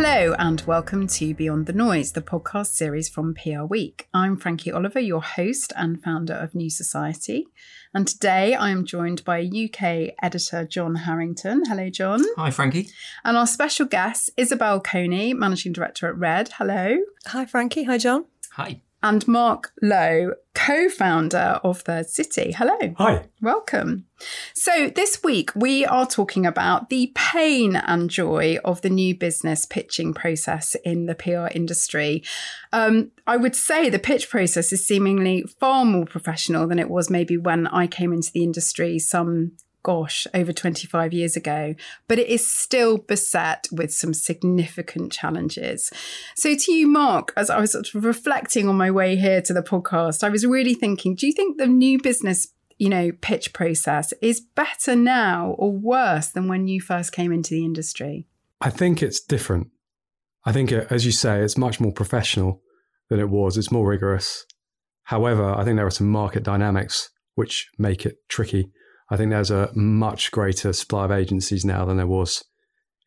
Hello, and welcome to Beyond the Noise, the podcast series from PR Week. I'm Frankie Oliver, your host and founder of New Society. And today I am joined by UK editor John Harrington. Hello, John. Hi, Frankie. And our special guest, Isobel Coney, managing director at Red. Hello. Hi, Frankie. Hi, John. Hi. And Mark Lowe, co founder of Third City. Hello. Hi. Welcome. So, this week we are talking about the pain and joy of the new business pitching process in the PR industry. Um, I would say the pitch process is seemingly far more professional than it was maybe when I came into the industry some gosh, over 25 years ago, but it is still beset with some significant challenges. So, to you, Mark, as I was sort of reflecting on my way here to the podcast, I was really thinking do you think the new business you know, pitch process is better now or worse than when you first came into the industry? I think it's different. I think, uh, as you say, it's much more professional than it was. It's more rigorous. However, I think there are some market dynamics which make it tricky. I think there's a much greater supply of agencies now than there was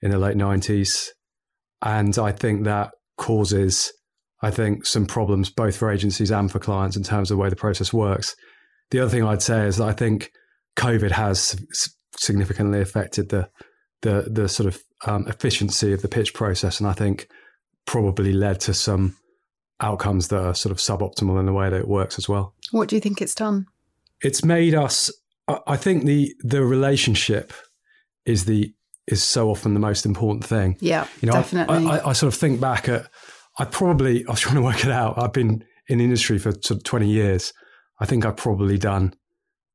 in the late 90s. And I think that causes, I think, some problems both for agencies and for clients in terms of the way the process works. The other thing I'd say is that I think COVID has significantly affected the the the sort of um, efficiency of the pitch process, and I think probably led to some outcomes that are sort of suboptimal in the way that it works as well. What do you think it's done? It's made us I think the the relationship is the is so often the most important thing. Yeah, you know, definitely. I, I, I, sort of think back at I probably I was trying to work it out. I've been in the industry for sort of twenty years. I think I've probably done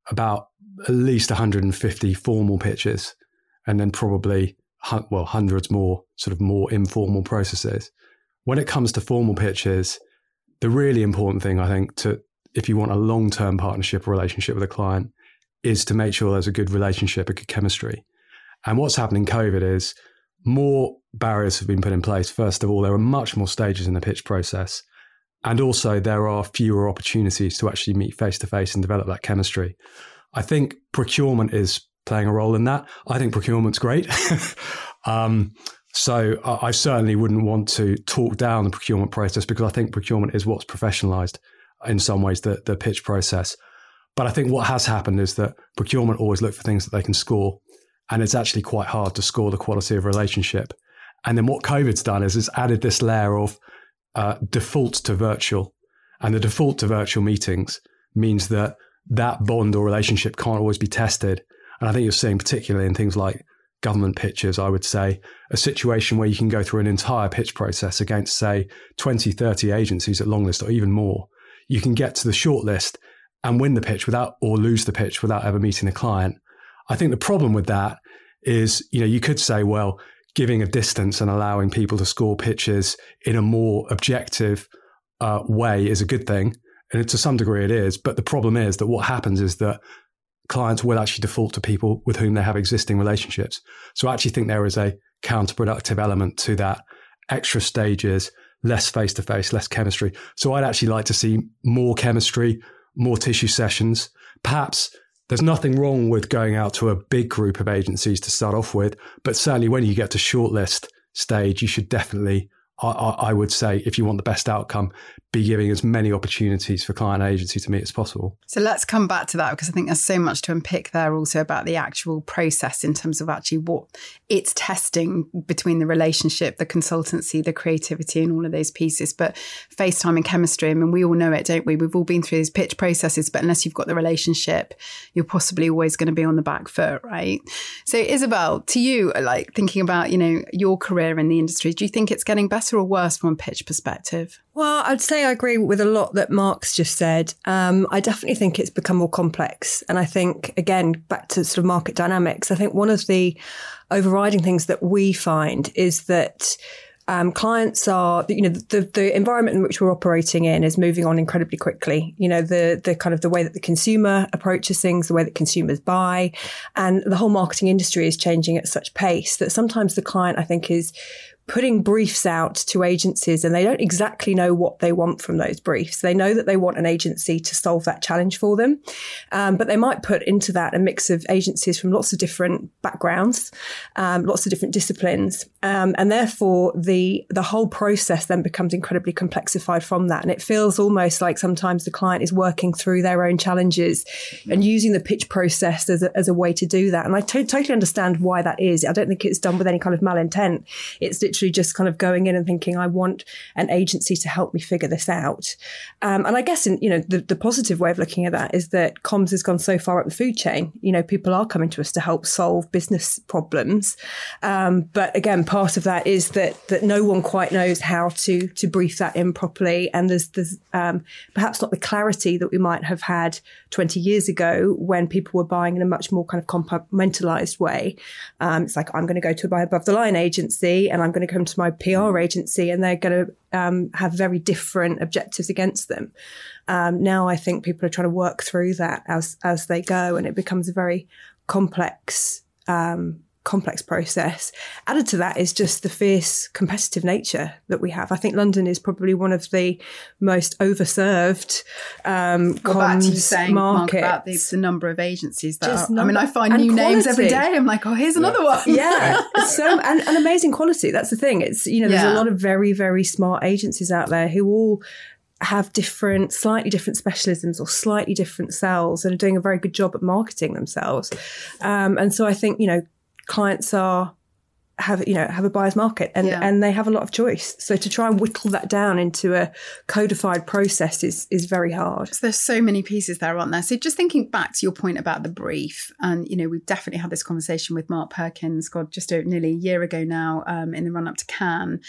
about at least 150 formal pitches, and then probably well hundreds more sort of more informal processes. When it comes to formal pitches, the really important thing I think to if you want a long term partnership or relationship with a client is to make sure there's a good relationship, a good chemistry. And what's happened in COVID is more barriers have been put in place. First of all, there are much more stages in the pitch process. And also, there are fewer opportunities to actually meet face to face and develop that chemistry. I think procurement is playing a role in that. I think procurement's great. um, so I, I certainly wouldn't want to talk down the procurement process because I think procurement is what's professionalized in some ways the, the pitch process. But I think what has happened is that procurement always look for things that they can score. And it's actually quite hard to score the quality of relationship. And then what COVID's done is it's added this layer of uh, default to virtual. And the default to virtual meetings means that that bond or relationship can't always be tested. And I think you're seeing, particularly in things like government pitches, I would say, a situation where you can go through an entire pitch process against, say, 20, 30 agencies at longlist or even more. You can get to the shortlist and win the pitch without or lose the pitch without ever meeting the client. I think the problem with that is, you know, you could say, well, giving a distance and allowing people to score pitches in a more objective, uh, way is a good thing. And to some degree it is. But the problem is that what happens is that clients will actually default to people with whom they have existing relationships. So I actually think there is a counterproductive element to that extra stages, less face to face, less chemistry. So I'd actually like to see more chemistry, more tissue sessions. Perhaps there's nothing wrong with going out to a big group of agencies to start off with, but certainly when you get to shortlist stage, you should definitely I, I, would say if you want the best outcome, be giving as many opportunities for client agency to meet as possible. So let's come back to that because I think there's so much to unpick there also about the actual process in terms of actually what it's testing between the relationship, the consultancy, the creativity, and all of those pieces. But FaceTime and chemistry, I mean, we all know it, don't we? We've all been through these pitch processes, but unless you've got the relationship, you're possibly always going to be on the back foot, right? So, Isobel, to you, like thinking about, you know, your career in the industry, do you think it's getting better? better or worse from a pitch perspective? Well, I'd say I agree with a lot that Mark's just said. Um, I definitely think it's become more complex. And I think, again, back to sort of market dynamics, I think one of the overriding things that we find is that um, clients are, you know, the, the environment in which we're operating in is moving on incredibly quickly. You know, the, the kind of the way that the consumer approaches things, the way that consumers buy, and the whole marketing industry is changing at such pace that sometimes the client, I think, is putting briefs out to agencies and they don't exactly know what they want from those briefs. They know that they want an agency to solve that challenge for them. Um, but they might put into that a mix of agencies from lots of different backgrounds, um, lots of different disciplines. Um, and therefore the, the whole process then becomes incredibly complexified from that. And it feels almost like sometimes the client is working through their own challenges and using the pitch process as a, as a way to do that. And I to- totally understand why that is. I don't think it's done with any kind of malintent. It's literally just kind of going in and thinking, I want an agency to help me figure this out. Um, and I guess, in, you know, the, the positive way of looking at that is that comms has gone so far up the food chain. You know, people are coming to us to help solve business problems. Um, but again, part of that is that that no one quite knows how to to brief that in properly, and there's there's um, perhaps not the clarity that we might have had 20 years ago when people were buying in a much more kind of compartmentalized way. Um, it's like I'm going to go to a buy above the line agency, and I'm going to come to my PR agency and they're going to um, have very different objectives against them. Um, now I think people are trying to work through that as as they go, and it becomes a very complex um, complex process. Added to that is just the fierce competitive nature that we have. I think London is probably one of the most overserved um, well, comms saying, markets. Mark, about the, the, number of agencies that are, I mean, I find new quality. names every day. I'm like, oh, here's another one. Yeah, so and, and, amazing quality. That's the thing. It's you know, there's yeah. a lot of very very smart agencies out there who all have different, slightly different specialisms or slightly different cells and are doing a very good job at marketing themselves. Um, and so I think, you know, clients are have you know have a buyer's market and yeah. and they have a lot of choice. So to try and whittle that down into a codified process is is very hard. So there's so many pieces there aren't there? So just thinking back to your point about the brief and you know we've definitely had this conversation with mark perkins god just a, nearly a year ago now um, in the run up to cannes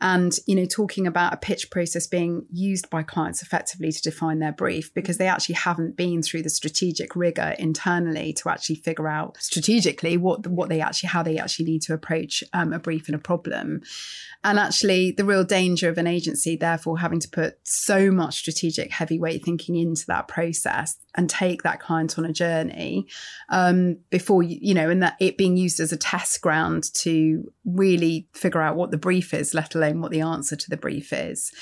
and you know talking about a pitch process being used by clients effectively to define their brief because they actually haven't been through the strategic rigor internally to actually figure out strategically what what they actually how they actually need to approach um, a brief and a problem. And actually, the real danger of an agency, therefore, having to put so much strategic heavyweight thinking into that process and take that client on a journey um, before you, you know, and that it being used as a test ground to really figure out what the brief is, let alone what the answer to the brief is.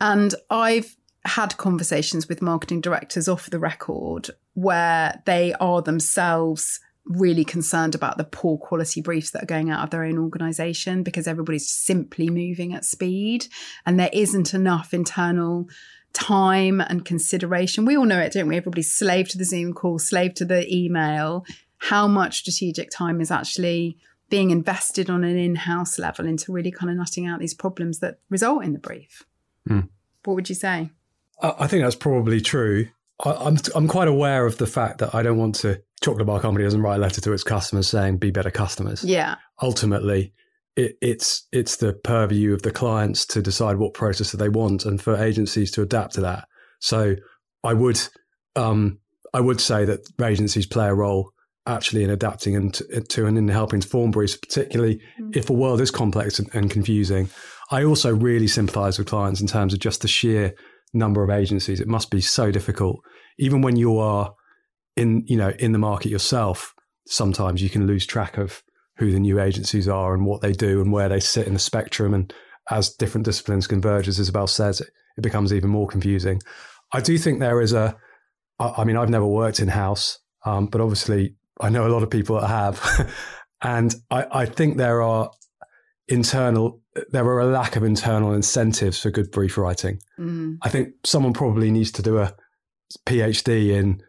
And I've had conversations with marketing directors off the record where they are themselves really concerned about the poor quality briefs that are going out of their own organization because everybody's simply moving at speed and there isn't enough internal time and consideration. We all know it, don't we? Everybody's slave to the Zoom call, slave to the email. How much strategic time is actually being invested on an in house level into really kind of nutting out these problems that result in the brief? Mm. What would you say? I think that's probably true. I'm I'm quite aware of the fact that I don't want to chocolate bar company doesn't write a letter to its customers saying be better customers. Yeah. Ultimately, it, it's it's the purview of the clients to decide what process that they want, and for agencies to adapt to that. So I would um, I would say that agencies play a role actually in adapting and to, to and in helping to form briefs, particularly mm. if the world is complex and, and confusing. I also really sympathise with clients in terms of just the sheer number of agencies. It must be so difficult, even when you are in you know in the market yourself. Sometimes you can lose track of who the new agencies are and what they do and where they sit in the spectrum. And as different disciplines converge, as Isobel says, it, it becomes even more confusing. I do think there is a. I mean, I've never worked in house, um, but obviously I know a lot of people that have, and I, I think there are internal there are a lack of internal incentives for good brief writing. Mm. I think someone probably needs to do a PhD in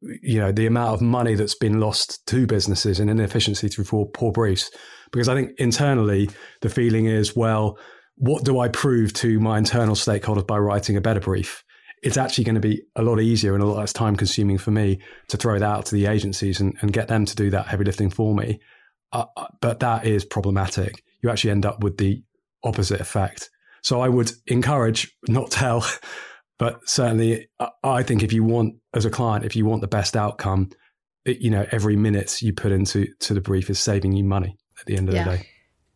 you know the amount of money that's been lost to businesses and inefficiency through poor, poor briefs. Because i think internally the feeling is well what do i prove to my internal stakeholders by writing a better brief? It's actually going to be a lot easier and a lot less time consuming for me to throw that out to the agencies and, and get them to do that heavy lifting for me. Uh, uh but that is problematic. You actually end up with the opposite effect. So i would encourage not tell but certainly, I think if you want, as a client, if you want the best outcome, it, you know, every minute you put into to the brief is saving you money at the end of yeah. the day.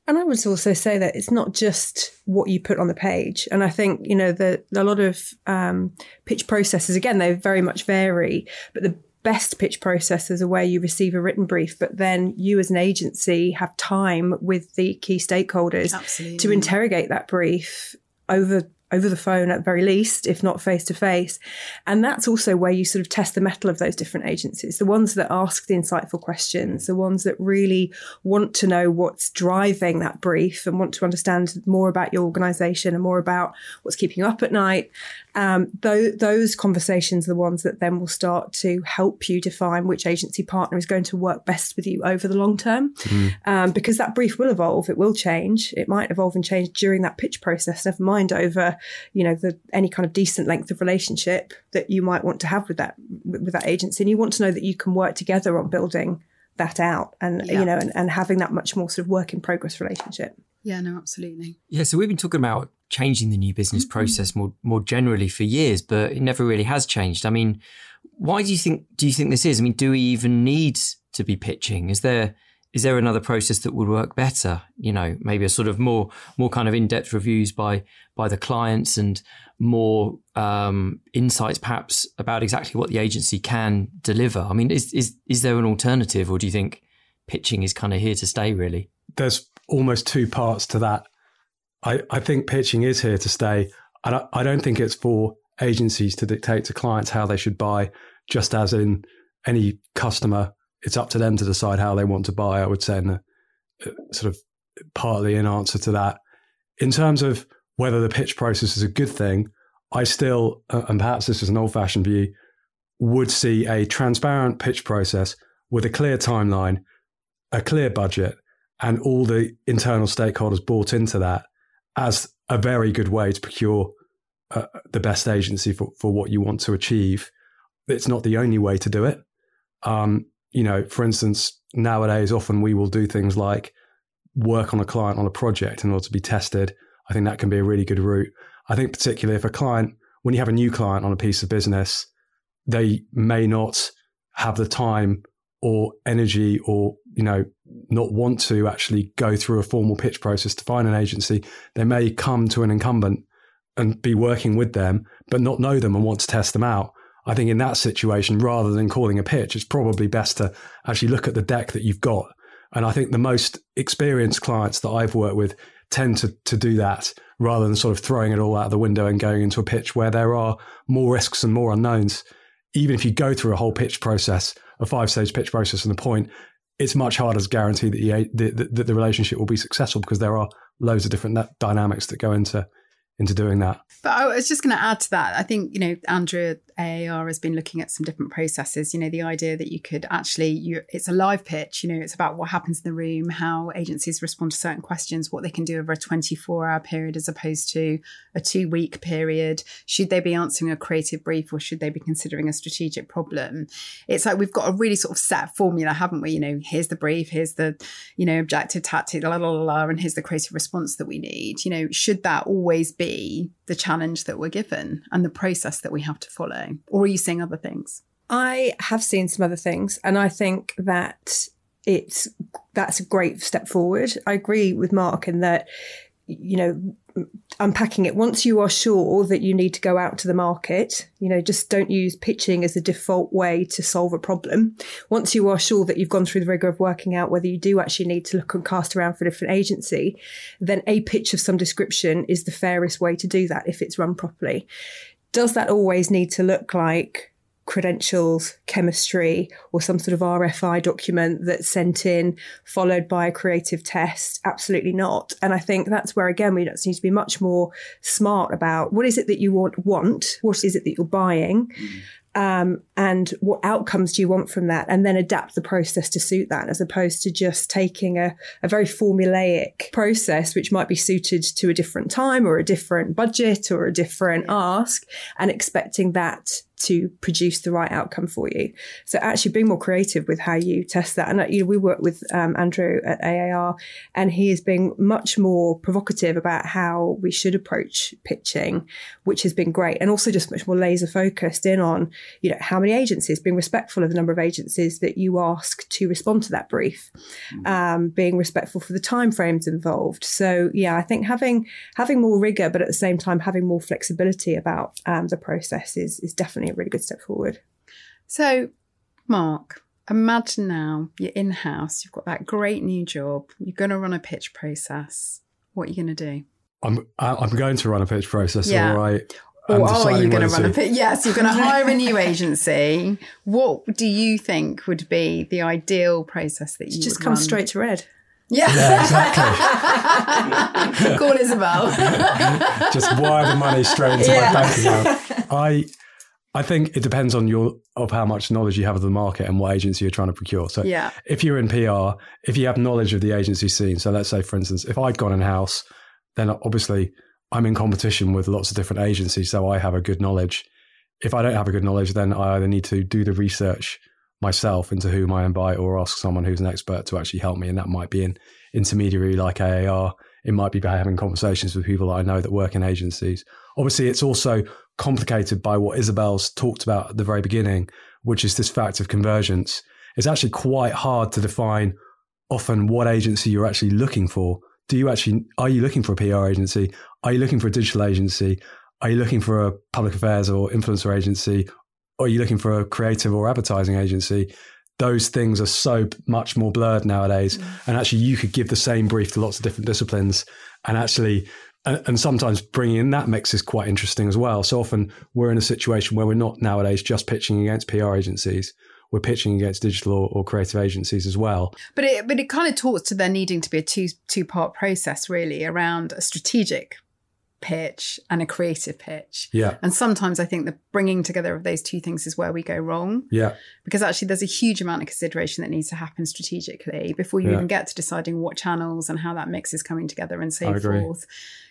And I would also say that it's not just what you put on the page. And I think, you know, the, a lot of um, pitch processes, again, they very much vary, but the best pitch processes are where you receive a written brief, but then you as an agency have time with the key stakeholders Absolutely. to interrogate that brief over over the phone at the very least, if not face to face. And that's also where you sort of test the mettle of those different agencies, the ones that ask the insightful questions, the ones that really want to know what's driving that brief and want to understand more about your organization and more about what's keeping you up at night. Um, th- those conversations are the ones that then will start to help you define which agency partner is going to work best with you over the long term. Mm. Um, because that brief will evolve, it will change. It might evolve and change during that pitch process, never mind over you know, the, any kind of decent length of relationship that you might want to have with that with that agency, and you want to know that you can work together on building that out, and yeah. you know, and, and having that much more sort of work in progress relationship. Yeah, no, absolutely. Yeah, so we've been talking about changing the new business mm-hmm. process more more generally for years, but it never really has changed. I mean, why do you think do you think this is? I mean, do we even need to be pitching? Is there is there another process that would work better? You know, maybe a sort of more more kind of in depth reviews by by the clients and more um, insights, perhaps about exactly what the agency can deliver. I mean, is is is there an alternative, or do you think pitching is kind of here to stay? Really, there's almost two parts to that. I I think pitching is here to stay, and I, I don't think it's for agencies to dictate to clients how they should buy. Just as in any customer it's up to them to decide how they want to buy. I would say, and sort of partly in answer to that, in terms of whether the pitch process is a good thing, I still, uh, and perhaps this is an old-fashioned view, would see a transparent pitch process with a clear timeline, a clear budget, and all the internal stakeholders bought into that as a very good way to procure uh, the best agency for, for what you want to achieve. It's not the only way to do it. Um, you know, for instance, nowadays often we will do things like work on a client on a project in order to be tested. I think that can be a really good route. I think particularly if a client, when you have a new client on a piece of business, they may not have the time or energy or you know not want to actually go through a formal pitch process to find an agency they may come to an incumbent and be working with them but not know them and want to test them out I think in that situation, rather than calling a pitch, it's probably best to actually look at the deck that you've got. And I think the most experienced clients that I've worked with tend to, to do that rather than sort of throwing it all out the window and going into a pitch where there are more risks and more unknowns. Even if you go through a whole pitch process, a five stage pitch process and the point, it's much harder to guarantee that the, the, the relationship will be successful because there are loads of different dynamics that go into into doing that. But I was just going to add to that. I think, you know, Andrew at AAR has been looking at some different processes. You know, the idea that you could actually, you, it's a live pitch, you know, it's about what happens in the room, how agencies respond to certain questions, what they can do over a 24 hour period as opposed to a two week period. Should they be answering a creative brief or should they be considering a strategic problem? It's like we've got a really sort of set formula, haven't we? You know, here's the brief, here's the, you know, objective tactic, la la la, la and here's the creative response that we need. You know, should that always be the challenge that we're given and the process that we have to follow? Or are you seeing other things? I have seen some other things, and I think that it's that's a great step forward. I agree with Mark in that you know, unpacking it. Once you are sure that you need to go out to the market you know just don't use pitching as a default way to solve a problem. Once you are sure that you've gone through the rigor of working out whether you do actually need to look and cast around for a different agency then a pitch of some description is the fairest way to do that if it's run properly. Does that always need to look like credentials, chemistry, or some sort of RFI document that's sent in, followed by a creative test. Absolutely not. And I think that's where, again, we need to be much more smart about what is it that you want, want? What is it that you're buying, mm. Um, and what outcomes do you want from that? And then adapt the process to suit that as opposed to just taking a, a very formulaic process which might be suited to a different time or a different budget or a different ask and expecting that to produce the right outcome for you. So actually being more creative with how you test that. And uh, you know, we work with um, Andrew at AAR, and he is being much more provocative about how we should approach pitching, which has been great, and also just much more laser focused in on you know how many agencies, being respectful of the number of agencies that you ask to respond to that brief, mm-hmm. um, being respectful for the timeframes involved. So yeah, I think having having more rigor, but at the same time having more flexibility about um, the process is is definitely a really good step forward. So, Mark, imagine now you're in house, you've got that great new job, you're going to run a pitch process. What are you going to do? I'm I'm going to run a pitch process. Yeah. All right. Or are you going to run a pitch? Yes, you're going to hire a new agency. What do you think would be the ideal process that you just come run? straight to red? Yeah, yeah exactly. Call Isobel. just wire the money straight into yeah. my bank account. I I think it depends on your of how much knowledge you have of the market and what agency you're trying to procure. So yeah. if you're in PR, if you have knowledge of the agency scene, so let's say for instance, if I'd gone in house, then obviously I'm in competition with lots of different agencies, so I have a good knowledge. If I don't have a good knowledge, then I either need to do the research myself into whom I invite or ask someone who's an expert to actually help me. And that might be an intermediary like AAR. It might be by having conversations with people that I know that work in agencies. Obviously, it's also complicated by what Isobel's talked about at the very beginning, which is this fact of convergence. It's actually quite hard to define often what agency you're actually looking for. Do you actually, are you looking for a PR agency? Are you looking for a digital agency? Are you looking for a public affairs or influencer agency? Or are you looking for a creative or advertising agency? Those things are so much more blurred nowadays. Mm. And actually, you could give the same brief to lots of different disciplines and actually and, sometimes bringing in that mix is quite interesting as well. So often we're in a situation where we're not nowadays just pitching against PR agencies. We're pitching against digital or, or creative agencies as well. But it but it kind of talks to there needing to be a two two part process really around a strategic pitch and a creative pitch. Yeah. And sometimes I think the bringing together of those two things is where we go wrong. Yeah. Because actually there's a huge amount of consideration that needs to happen strategically before you yeah. even get to deciding what channels and how that mix is coming together and so forth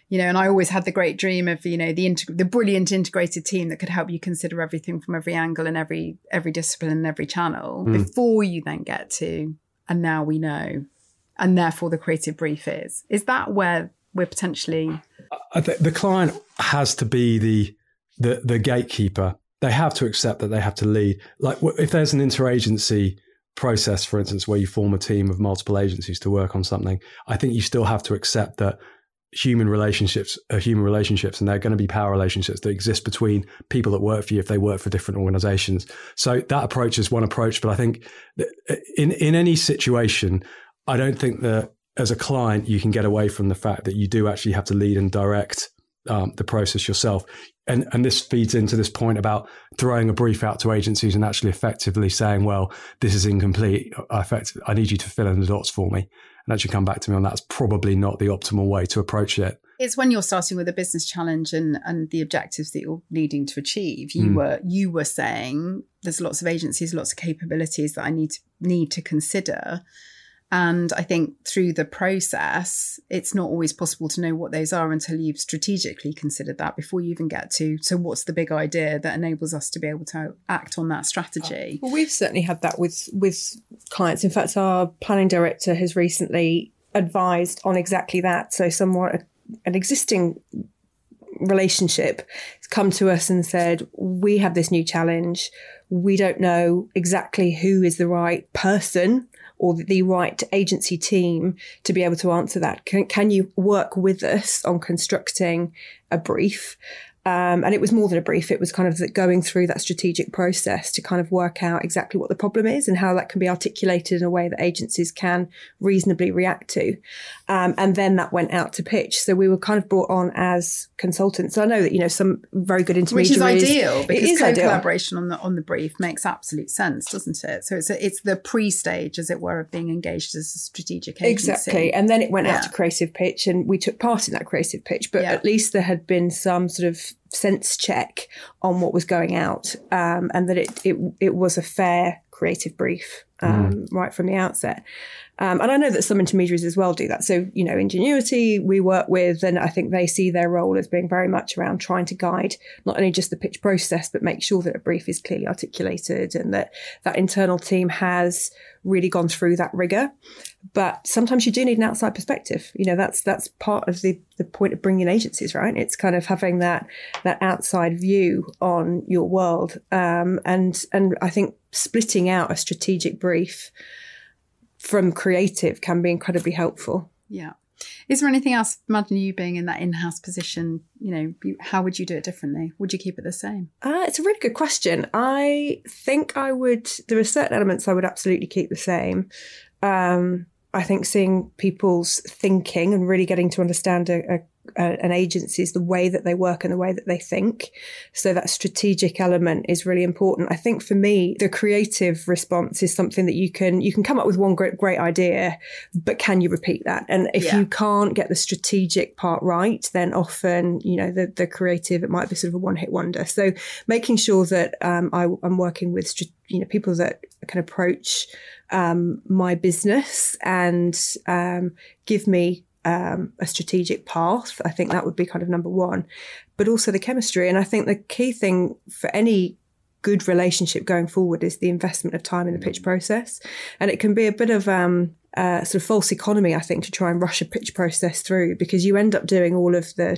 you know, and I always had the great dream of, you know, the integ- the brilliant integrated team that could help you consider everything from every angle and every every discipline and every channel mm. before you then get to and now we know and therefore the creative brief is. Is that where we're potentially the client has to be the the the gatekeeper. They have to accept that they have to lead. Like if there's an interagency process, for instance, where you form a team of multiple agencies to work on something, I think you still have to accept that human relationships are human relationships and they're going to be power relationships that exist between people that work for you if they work for different organizations. So that approach is one approach but i think in in any situation i don't think that as a client you can get away from the fact that you do actually have to lead and direct um, the process yourself. And and this feeds into this point about throwing a brief out to agencies and actually effectively saying well this is incomplete. I, effect, I need you to fill in the dots for me and actually come back to me on that's probably not the optimal way to approach it. It's when you're starting with a business challenge and and the objectives that you're needing to achieve. You mm. were you were saying there's lots of agencies, lots of capabilities that I need to need to consider. And I think through the process, it's not always possible to know what those are until you've strategically considered that before you even get to. So, what's the big idea that enables us to be able to act on that strategy? Uh, well, we've certainly had that with with clients. In fact, our planning director has recently advised on exactly that. So, someone an existing relationship has come to us and said, "We have this new challenge. We don't know exactly who is the right person." Or the right agency team to be able to answer that? Can, can you work with us on constructing a brief? Um, and it was more than a brief. It was kind of going through that strategic process to kind of work out exactly what the problem is and how that can be articulated in a way that agencies can reasonably react to. Um, and then that went out to pitch. So we were kind of brought on as consultants. So I know that you know some very good intermediaries. Which is ideal because it is co-collaboration on the on the brief makes absolute sense, doesn't it? So it's a, it's the pre-stage, as it were, of being engaged as a strategic agency. Exactly. And then it went yeah. out to creative pitch, and we took part in that creative pitch. But yeah. at least there had been some sort of sense check on what was going out um, and that it, it, it was a fair creative brief um, mm. right from the outset. Um, and I know that some intermediaries as well do that. So, you know, Ingenuity we work with, and I think they see their role as being very much around trying to guide not only just the pitch process, but make sure that a brief is clearly articulated and that that internal team has really gone through that rigor. But sometimes you do need an outside perspective. You know, that's that's part of the the point of bringing agencies, right? It's kind of having that that outside view on your world, um, and and I think splitting out a strategic brief from creative can be incredibly helpful. Yeah. Is there anything else, imagine you being in that in house position, you know, how would you do it differently? Would you keep it the same? Uh, it's a really good question. I think I would, there are certain elements I would absolutely keep the same. Um, I think seeing people's thinking and really getting to understand a, a an agency is the way that they work and the way that they think. So that strategic element is really important. I think for me, the creative response is something that you can you can come up with one great great idea, but can you repeat that? And if yeah. you can't get the strategic part right, then often you know the the creative it might be sort of a one hit wonder. So making sure that um, I, am working with you know people that can approach um, my business and um, give me um, a strategic path. I think that would be kind of number one, but also the chemistry. And I think the key thing for any good relationship going forward is the investment of time in the pitch process. And it can be a bit of um, uh, sort of false economy, I think, to try and rush a pitch process through because you end up doing all of the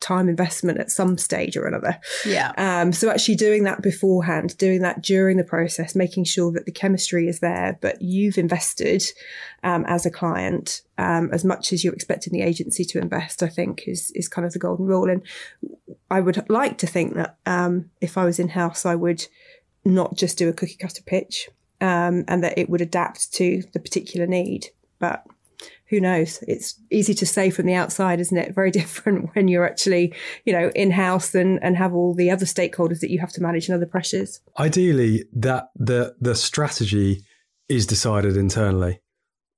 Time investment at some stage or another. Yeah. Um, so actually doing that beforehand, doing that during the process, making sure that the chemistry is there, but you've invested um, as a client um, as much as you're expecting the agency to invest. I think is is kind of the golden rule. And I would like to think that um, if I was in house, I would not just do a cookie cutter pitch, um, and that it would adapt to the particular need, but who knows? It's easy to say from the outside, isn't it? Very different when you're actually, you know, in house and, and have all the other stakeholders that you have to manage and other pressures. Ideally, that the the strategy is decided internally.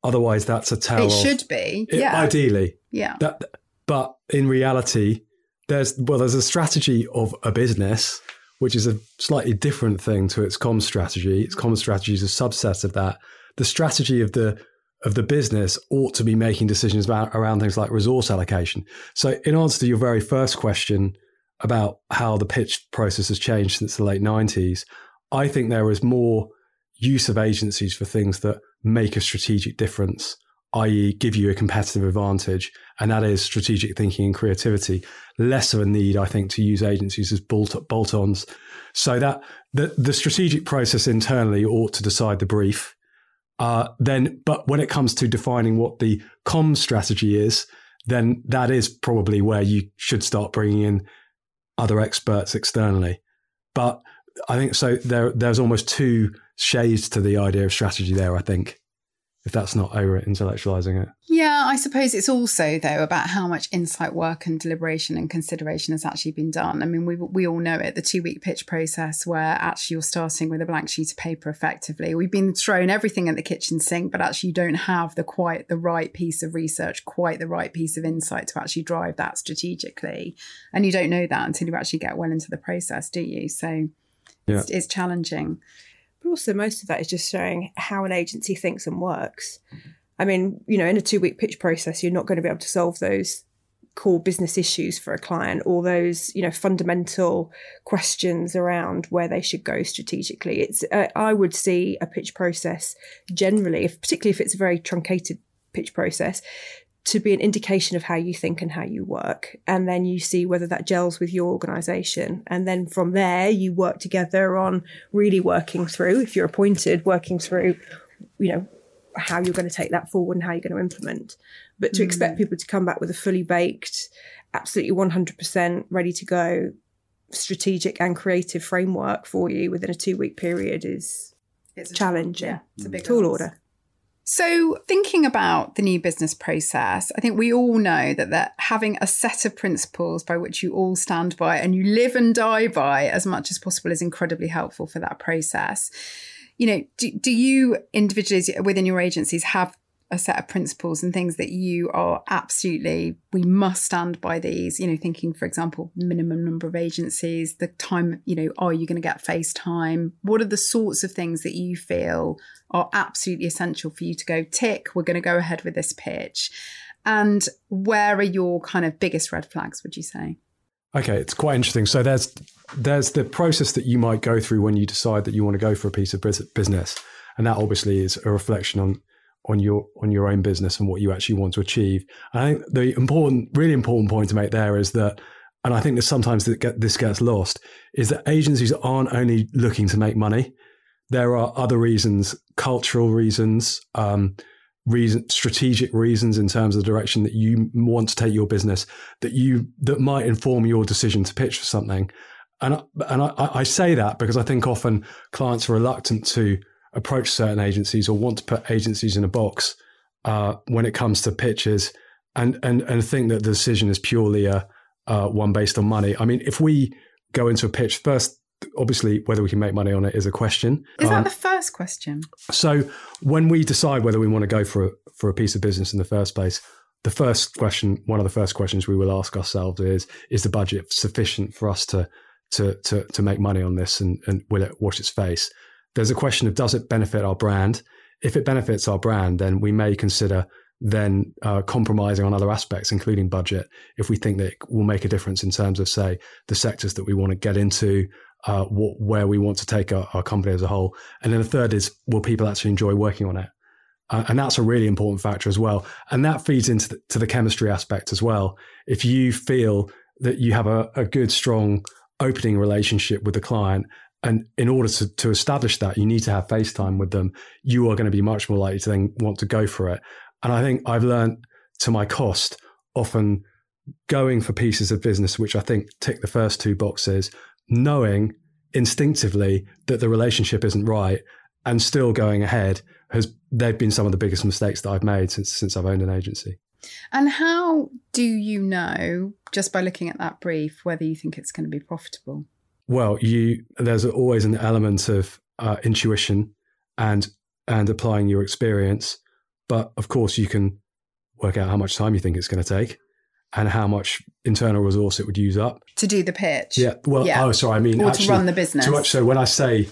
Otherwise, that's a tale. It of, should be, it, yeah. Ideally, yeah. That, but in reality, there's well, there's a strategy of a business, which is a slightly different thing to its com strategy. Its com strategy is a subset of that. The strategy of the of the business ought to be making decisions about around things like resource allocation. So, in answer to your very first question about how the pitch process has changed since the late 90s, I think there is more use of agencies for things that make a strategic difference, i.e., give you a competitive advantage, and that is strategic thinking and creativity. Less of a need, I think, to use agencies as bolt ons. So that the, the strategic process internally ought to decide the brief uh, then, but when it comes to defining what the com strategy is, then that is probably where you should start bringing in other experts externally. But I think so. There, there's almost two shades to the idea of strategy there. I think if that's not over intellectualizing it. Yeah, I suppose it's also though about how much insight work and deliberation and consideration has actually been done. I mean, we we all know it, the two week pitch process where actually you're starting with a blank sheet of paper effectively. We've been thrown everything at the kitchen sink, but actually you don't have the quite the right piece of research, quite the right piece of insight to actually drive that strategically. And you don't know that until you actually get well into the process, do you? So yeah. it's, it's challenging. But also, most of that is just showing how an agency thinks and works. I mean, you know, in a two week pitch process, you're not going to be able to solve those core business issues for a client or those you know fundamental questions around where they should go strategically it's uh, i would see a pitch process generally if particularly if it's a very truncated pitch process to be an indication of how you think and how you work. And then you see whether that gels with your organization. And then from there, you work together on really working through, if you're appointed, working through, you know, how you're going to take that forward and how you're going to implement. But to mm. expect people to come back with a fully baked, absolutely 100% ready to go strategic and creative framework for you within a two week period is it's challenging. Yeah, it's a big tall order. So, thinking about the new business process, I think we all know that, that having a set of principles by which you all stand by and you live and die by as much as possible is incredibly helpful for that process. You know, do, do you individually within your agencies have a set of principles and things that you are absolutely we must stand by these you know thinking for example minimum number of agencies the time you know are you going to get face time what are the sorts of things that you feel are absolutely essential for you to go tick we're going to go ahead with this pitch. And where are your kind of biggest red flags would you say? Okay it's quite interesting. So there's there's the process that you might go through when you decide that you want to go for a piece of business and that obviously is a reflection on on your on your own business and what you actually want to achieve. I think the important, really important point to make there is that, and I think that sometimes this gets lost, is that agencies aren't only looking to make money. There are other reasons, cultural reasons, um, reason, strategic reasons in terms of the direction that you want to take your business that you that might inform your decision to pitch for something. And and I, I say that because I think often clients are reluctant to approach certain agencies or want to put agencies in a box uh, when it comes to pitches and, and, and think that the decision is purely a, uh, one based on money. I mean, if we go into a pitch first, obviously whether we can make money on it is a question. Is um, that the first question? So when we decide whether we want to go for a, for a piece of business in the first place, the first question, one of the first questions we will ask ourselves is: Is the budget sufficient for us to to to, to make money on this, and, and will it wash its face? There's a question of does it benefit our brand? If it benefits our brand, then we may consider then uh, compromising on other aspects, including budget, if we think that it will make a difference in terms of, say, the sectors that we want to get into, uh, what, where we want to take our, our, company as a whole. And then the third is, will people actually enjoy working on it? Uh, and that's a really important factor as well. And that feeds into the, to the chemistry aspect as well. If you feel that you have a, a good, strong opening relationship with the client and in order to, to establish that, you need to have FaceTime with them. You are going to be much more likely to then want to go for it. And I think I've learned to my cost often going for pieces of business which I think tick the first two boxes, knowing instinctively that the relationship isn't right and still going ahead has they've been some of the biggest mistakes that I've made since since I've owned an agency. And how do you know just by looking at that brief whether you think it's going to be profitable? Well, you there's always an element of uh, intuition and and applying your experience, but of course you can work out how much time you think it's going to take and how much internal resource it would use up to do the pitch. Yeah. Well, yeah. oh, sorry. I mean, or actually, to run the business. Too much. So when I say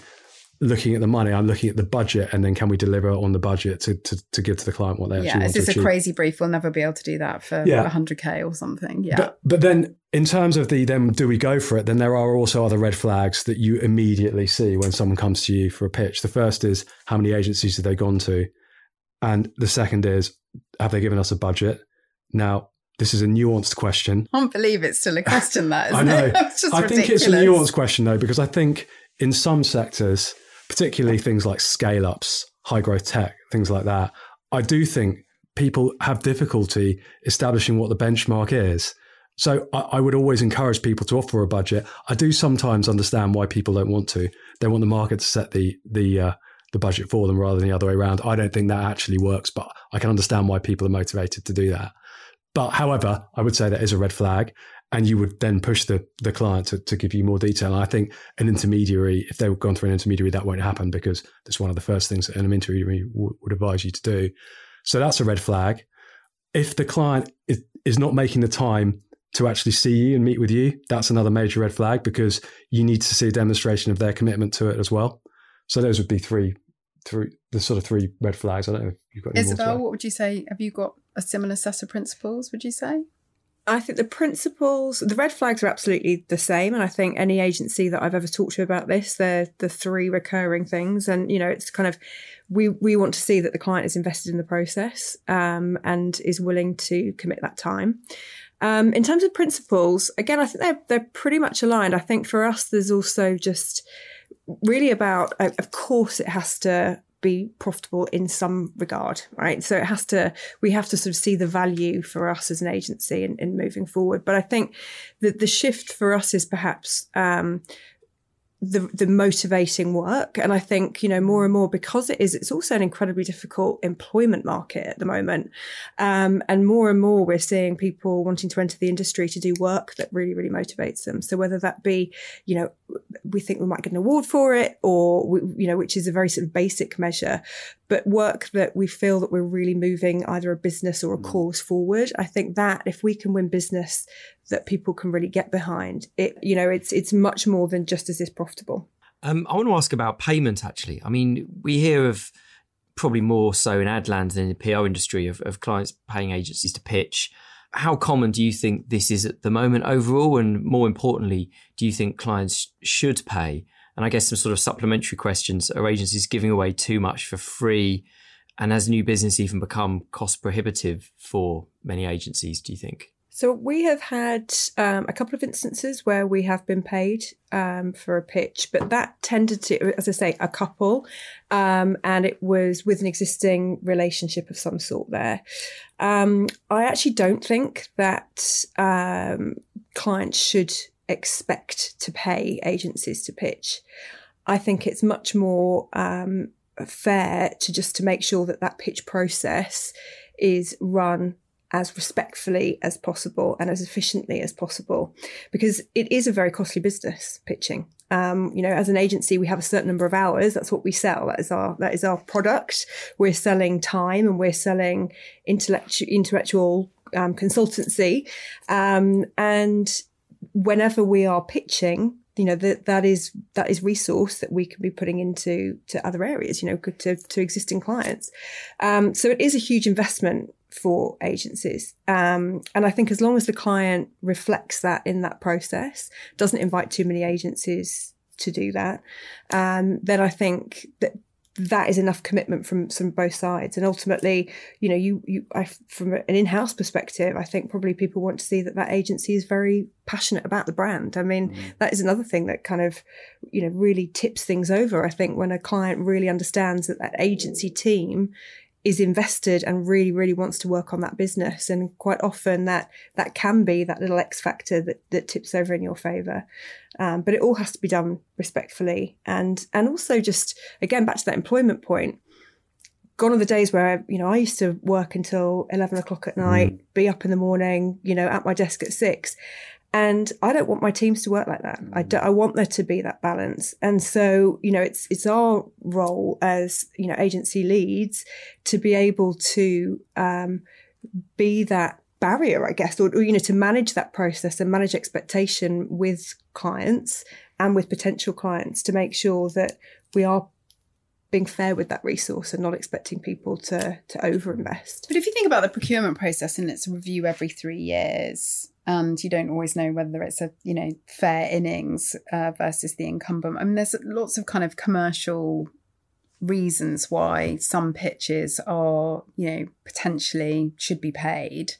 looking at the money, I'm looking at the budget, and then can we deliver on the budget to to, to give to the client what they yeah, actually want to achieve? a crazy brief. We'll never be able to do that for yeah. 100k or something. Yeah. But, but then, in terms of the then, do we go for it? Then there are also other red flags that you immediately see when someone comes to you for a pitch. The first is how many agencies have they gone to, and the second is have they given us a budget? Now, this is a nuanced question. I can't believe it's still a question. That I know. I ridiculous. think it's a nuanced question though, because I think in some sectors particularly things like scale ups, high growth tech, things like that, I do think people have difficulty establishing what the benchmark is. So I, I, would always encourage people to offer a budget. I do sometimes understand why people don't want to. They want the market to set the the uh, the budget for them rather than the other way around. I don't think that actually works, but I can understand why people are motivated to do that. But however, I would say that is a red flag. And you would then push the, the client to, to give you more detail. And I think an intermediary, if they've gone through an intermediary, that won't happen because that's one of the first things that an intermediary w- would advise you to do. So that's a red flag. If the client is, is not making the time to actually see you and meet with you, that's another major red flag because you need to see a demonstration of their commitment to it as well. So those would be three, three, the sort of three red flags. I don't know if you've got Isobel, what would you say? Have you got a similar set of principles? Would you say? I think the principles, the red flags are absolutely the same. And I think any agency that I've ever talked to about this, they're the three recurring things. And, you know, it's kind of, we, we want to see that the client is invested in the process um, and is willing to commit that time. Um, in terms of principles, again, I think they're, they're pretty much aligned. I think for us, there's also just, really about, of course, it has to be profitable in some regard, right? So it has to, we have to sort of see the value for us as an agency in, in moving forward. But I think that the shift for us is perhaps um, the the motivating work. And i think you know more and more because it is it's also an incredibly difficult employment market at the moment. Um, and more and more we're seeing people wanting to enter the industry to do work that really really motivates them. So whether that be you know we think we might get an award for it or we, you know which is a very sort of basic measure. But work that we feel that we're really moving either a business or a mm. cause forward i think that if we can win business that people can really get behind. It, you know, it's it's much more than just as this profitable. Um, I want to ask about payment. Actually, I mean, we hear of probably more so in ad land than in the PR industry of, of clients paying agencies to pitch. How common do you think this is at the moment overall? And more importantly, do you think clients should pay? And I guess some sort of supplementary questions: Are agencies giving away too much for free? And has new business even become cost prohibitive for many agencies? Do you think? So we have had um, a couple of instances where we have been paid um, for a pitch, but that tended to, as I say, a couple, um, and it was with an existing relationship of some sort there. Um, I actually don't think that um, clients should expect to pay agencies to pitch. I think it's much more um, fair to just to make sure that that pitch process is run as respectfully as possible and as efficiently as possible because it is a very costly business pitching. Um, you know as an agency we have a certain number of hours. That's what we sell. That is our that is our product. We're selling time and we're selling intellectual intellectual um, consultancy. Um, and whenever we are pitching you know that that is that is resource that we can be putting into to other areas you know to, to existing clients. Um, so it is a huge investment for agencies. Um, and I think as long as the client reflects that in that process, doesn't invite too many agencies to do that, um, then I think that that is enough commitment from from both sides. And ultimately, you know, you you I, from an in-house perspective, I think probably people want to see that that agency is very passionate about the brand. I mean, mm. that is another thing that kind of you know really tips things over. I think when a client really understands that that agency team is invested and really really wants to work on that business. And quite often that that can be that little x factor that, that tips over in your favor. Um, but it all has to be done respectfully. And and also just again back to that employment point gone are the days where you know i used to work until 11 o'clock at night mm. be up in the morning you know at my desk at six and I don't want my teams to work like that. I, do, I want there to be that balance. And so, you know, it's, it's our role as, you know, agency leads to be able to, um, be that barrier, I guess, or, or, you know, to manage that process and manage expectation with clients and with potential clients to make sure that we are being fair with that resource and not expecting people to to overinvest. But if you think about the procurement process and it's a review every three years, and you don't always know whether it's a you know fair innings uh, versus the incumbent. I mean, there's lots of kind of commercial reasons why some pitches are you know potentially should be paid.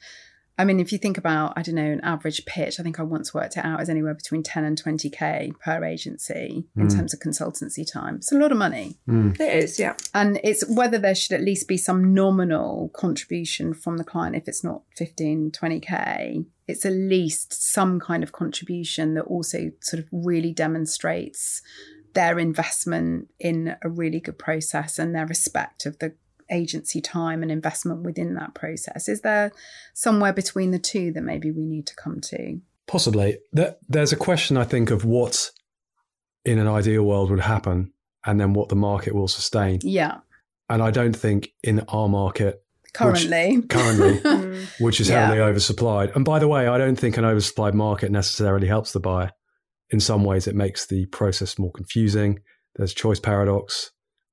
I mean, if you think about, I don't know, an average pitch, I think I once worked it out as anywhere between 10 and 20K per agency in Mm. terms of consultancy time. It's a lot of money. It is, yeah. And it's whether there should at least be some nominal contribution from the client. If it's not 15, 20K, it's at least some kind of contribution that also sort of really demonstrates their investment in a really good process and their respect of the agency time and investment within that process. Is there somewhere between the two that maybe we need to come to? Possibly. There's a question, I think, of what in an ideal world would happen and then what the market will sustain. Yeah, And I don't think in our market currently. currently, mm. which is Yeah. heavily oversupplied. And by the way, I don't think an oversupplied market necessarily helps the buyer. In some ways, it makes the process more confusing. There's choice paradox.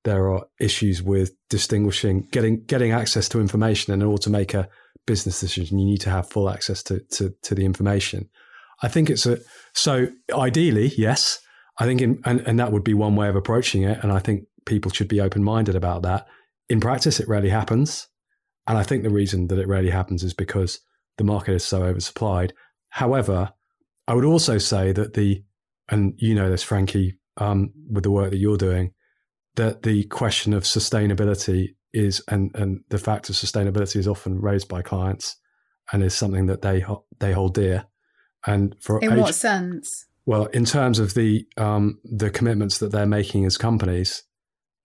There are issues with distinguishing, getting getting access to information, and in order to make a business decision, you need to have full access to to, to the information. I think it's a so ideally, yes. I think, in, and and that would be one way of approaching it. And I think people should be open minded about that. In practice, it rarely happens. And I think the reason that it rarely happens is because the market is so oversupplied. However, I would also say that the, and you know this, Frankie, um, with the work that you're doing, that the question of sustainability is, and, and the fact of sustainability is often raised by clients and is something that they, they hold dear. And for In age- what sense? well, in terms of the um, the commitments that they're making as companies,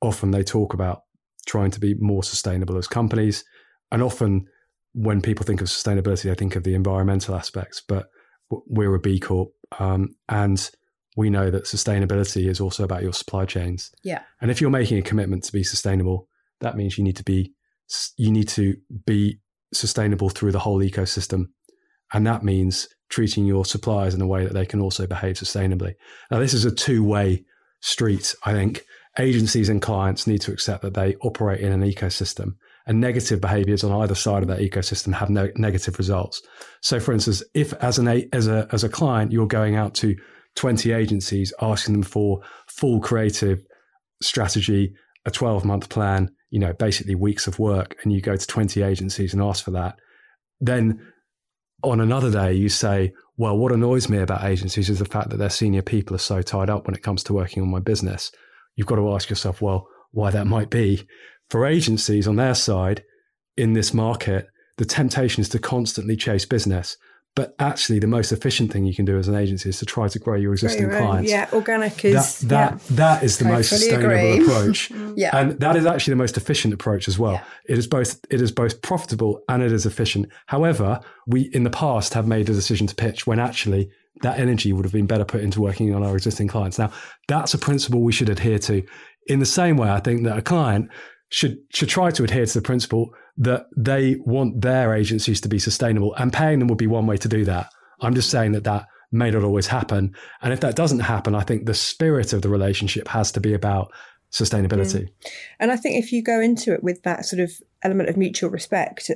often they talk about trying to be more sustainable as companies, and often when people think of sustainability, they think of the environmental aspects. But we're a B Corp, um, and we know that sustainability is also about your supply chains. Yeah. And if you're making a commitment to be sustainable, that means you need to be you need to be sustainable through the whole ecosystem, and that means treating your suppliers in a way that they can also behave sustainably. Now, this is a two-way street. I think agencies and clients need to accept that they operate in an ecosystem, and negative behaviors on either side of that ecosystem have no negative results. So, for instance, if as an as a as a client you're going out to 20 agencies asking them for full creative strategy, a 12 month plan, you know, basically weeks of work, and you go to 20 agencies and ask for that, then on another day you say, well, what annoys me about agencies is the fact that their senior people are so tied up when it comes to working on my business. You've got to ask yourself, well, why that might be. For agencies on their side in this market, the temptation is to constantly chase business. But actually, the most efficient thing you can do as an agency is to try to grow your existing Very, very- clients. Yeah, organic is that, that is the I most sustainable agree. approach. Mm. Yeah. And that is actually the most efficient approach as well. Yeah. It is both it is both profitable and it is efficient. However, we in the past have made a decision to pitch when actually that energy would have been better put into working on our existing clients. Now, that's a principle we should adhere to. In the same way, I think that a client should should try to adhere to the principle that they want their agencies to be sustainable, and paying them would be one way to do that. I'm just saying that that may not always happen, and if that doesn't happen, I think the spirit of the relationship has to be about sustainability. And I think if you go into it with that sort of element of mutual respect,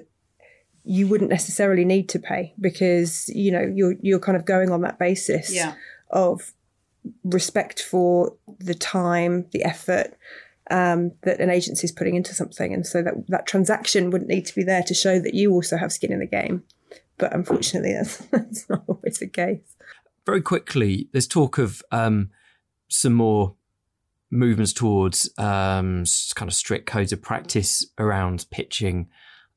you wouldn't necessarily need to pay because you know you're you're kind of going on that basis Yeah. of respect for the time, the effort um, that an agency is putting into something, and so that that transaction wouldn't need to be there to show that you also have skin in the game. But unfortunately, that's, that's not always the case. Very quickly, there's talk of um, some more movements towards um, kind of strict codes of practice around pitching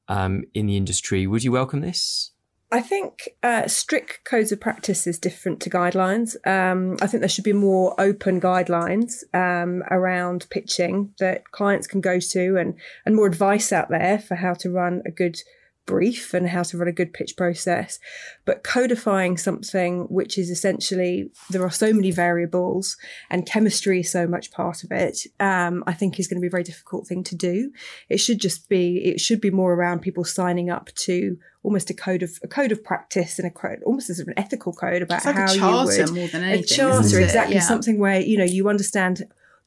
um, in the industry. Would you welcome this? I think uh, strict codes of practice is different to guidelines. Um, I think there should be more open guidelines um, around pitching that clients can go to, and and more advice out there for how to run a good brief and how to run a good pitch process. But codifying something which is essentially there are so many variables and chemistry is so much part of it, um, I think is going to be a very difficult thing to do. It should just be it should be more around people signing up to almost a code of a code of practice and a code almost as an ethical code about like a how charter you would more than a anything, charter exactly Yeah. something where you know you understand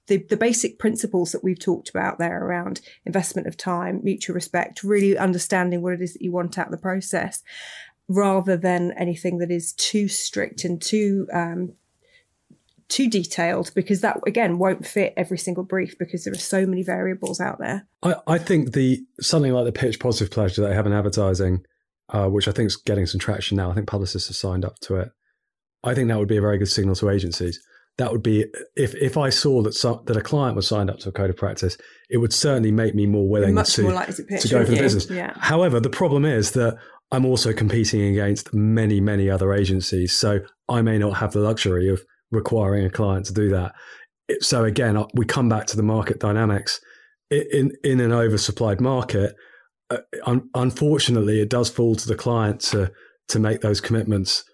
the, the basic principles that we've talked about there around investment of time, mutual respect, really understanding what it is that you want out of the process, rather than anything that is too strict and too um, too detailed, because that again won't fit every single brief because there are so many variables out there. I, I think the something like the pitch positive pledge that they have in advertising uh, which I think is getting some traction now. I think publicists have signed up to it. I think that would be a very good signal to agencies. That would be if if I saw that some, that a client was signed up to a code of practice, it would certainly make me more willing to, more to to go for the you? business. Yeah. However, the problem is that I'm also competing against many many other agencies, so I may not have the luxury of requiring a client to do that. So again, uh, we come back to the market dynamics. In in an oversupplied market, uh, un- unfortunately, it does fall to the client to to make those commitments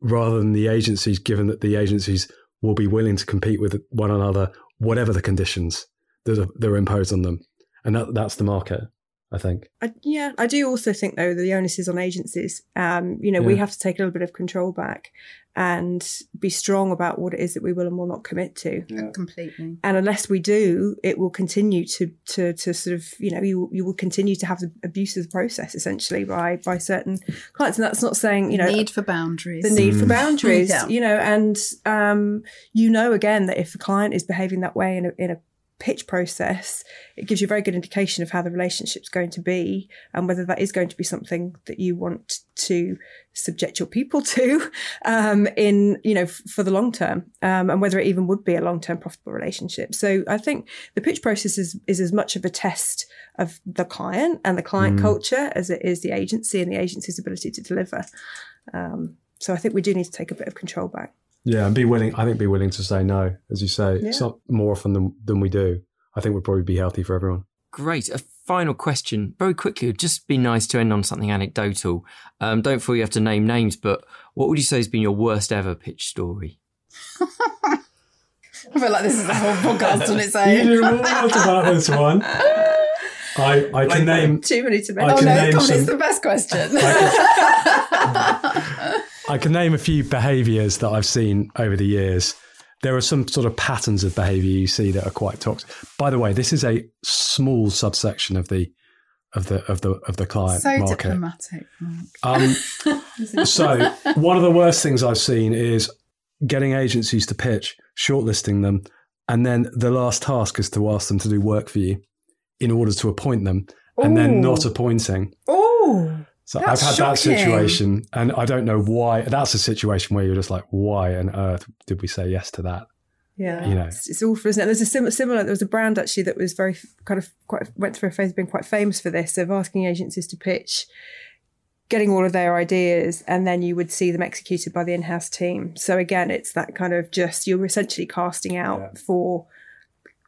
rather than the agencies, given that the agencies will be willing to compete with one another, whatever the conditions that are, that are imposed on them, and that that's the market. I think. I, yeah, I do also think though that the onus is on agencies. Um, you know, we have to take a little bit of control back and be strong about what it is that we will and will not commit to. Completely. And unless we do, it will continue to to to sort of you know you you will continue to have the abuse of the process essentially by by certain clients. And that's not saying you know need for boundaries. the need for boundaries, Yeah. you know, and um, you know again that if the client is behaving that way in a, in a pitch process, it gives you a very good indication of how the relationship's going to be and whether that is going to be something that you want to subject your people to um, in you know f- for the long term um, and whether it even would be a long term profitable relationship. So I think the pitch process is is as much of a test of the client and the client culture as it is the agency and the agency's ability to deliver. Um, so I think we do need to take a bit of control back. Yeah, and be willing. I think be willing to say no, as you say. Yeah. It's not more often than than we do. I think would probably be healthy for everyone. Great. A final question, very quickly. It'd just be nice to end on something anecdotal. Um, don't feel you have to name names, but what would you say has been your worst ever pitch story? I feel like this is a whole podcast on its own. You own. know what about this one? I I can name Too many to I Oh no, name come on, it's the best question. I can name a few behaviours that I've seen over the years. There are some sort of patterns of behaviour you see that are quite toxic. By the way, this is a small subsection of the of the of the of the client so market. diplomatic. Um, so one of the worst things I've seen is getting agencies to pitch, shortlisting them, and then the last task is to ask them to do work for you in order to appoint them, and then Ooh. not appointing. Oh, So That's I've had that situation, and I don't know why. That's a situation where you're just like, why on earth did we say yes to that? Yeah, You know. it's, it's awful, isn't it? There's a sim- similar. There was a brand actually that was very kind of quite went through a phase of being quite famous for this of asking agencies to pitch, getting all of their ideas, and then you would see them executed by the in-house team. So again, it's that kind of just you're essentially casting out for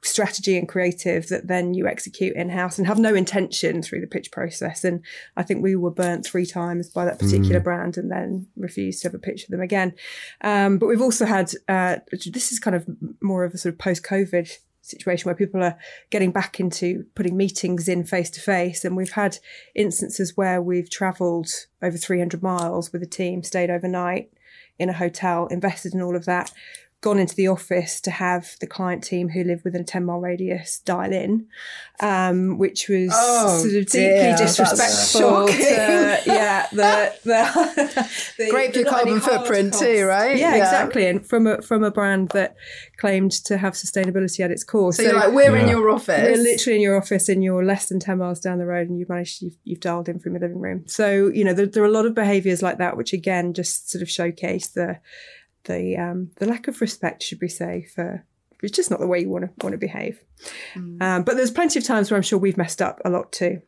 strategy and creative that then you execute in-house and have no intention through the pitch process. And i think we were burnt three times by that particular brand and then refused to have a pitch with them again. Um, but we've also had uh, this is kind of more of a sort of post-covid situation where people are getting back into putting meetings in face to face and we've had instances where we've traveled over 300 miles with a team stayed overnight in a hotel invested in all of that gone into the office to have the client team who live within a 10 mile radius dial in, um, which was Oh, sort of deeply that's disrespectful. shocking. To, yeah, the, the, the Great for your the carbon footprint costs- too, right? Yeah, Yeah. exactly. And from a from a brand that claimed to have sustainability at its core. So, you're like, we're in your office. We're literally in your office and you're less than 10 miles down the road and you've managed, you've, you've dialed in from your living room. So, you know, there, there are a lot of behaviours like that, which again, just sort of showcase the, the, um, the lack of respect, should we say, for, it's just not the way you want to want to behave. Um, but there's plenty of times where I'm sure we've messed up a lot too.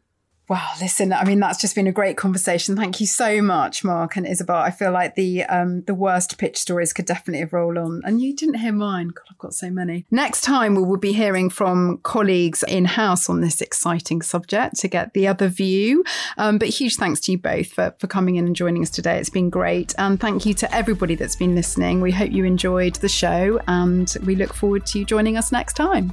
Wow, listen, I mean that's just been a great conversation. Thank you so much, Mark and Isobel. I feel like the um the worst pitch stories could definitely have rolled on. And you didn't hear mine. God, I've got so many. Next time we will be hearing from colleagues in-house on this exciting subject to get the other view. Um, but huge thanks to you both for, for coming in and joining us today. It's been great. And thank you to everybody that's been listening. We hope you enjoyed the show and we look forward to you joining us next time.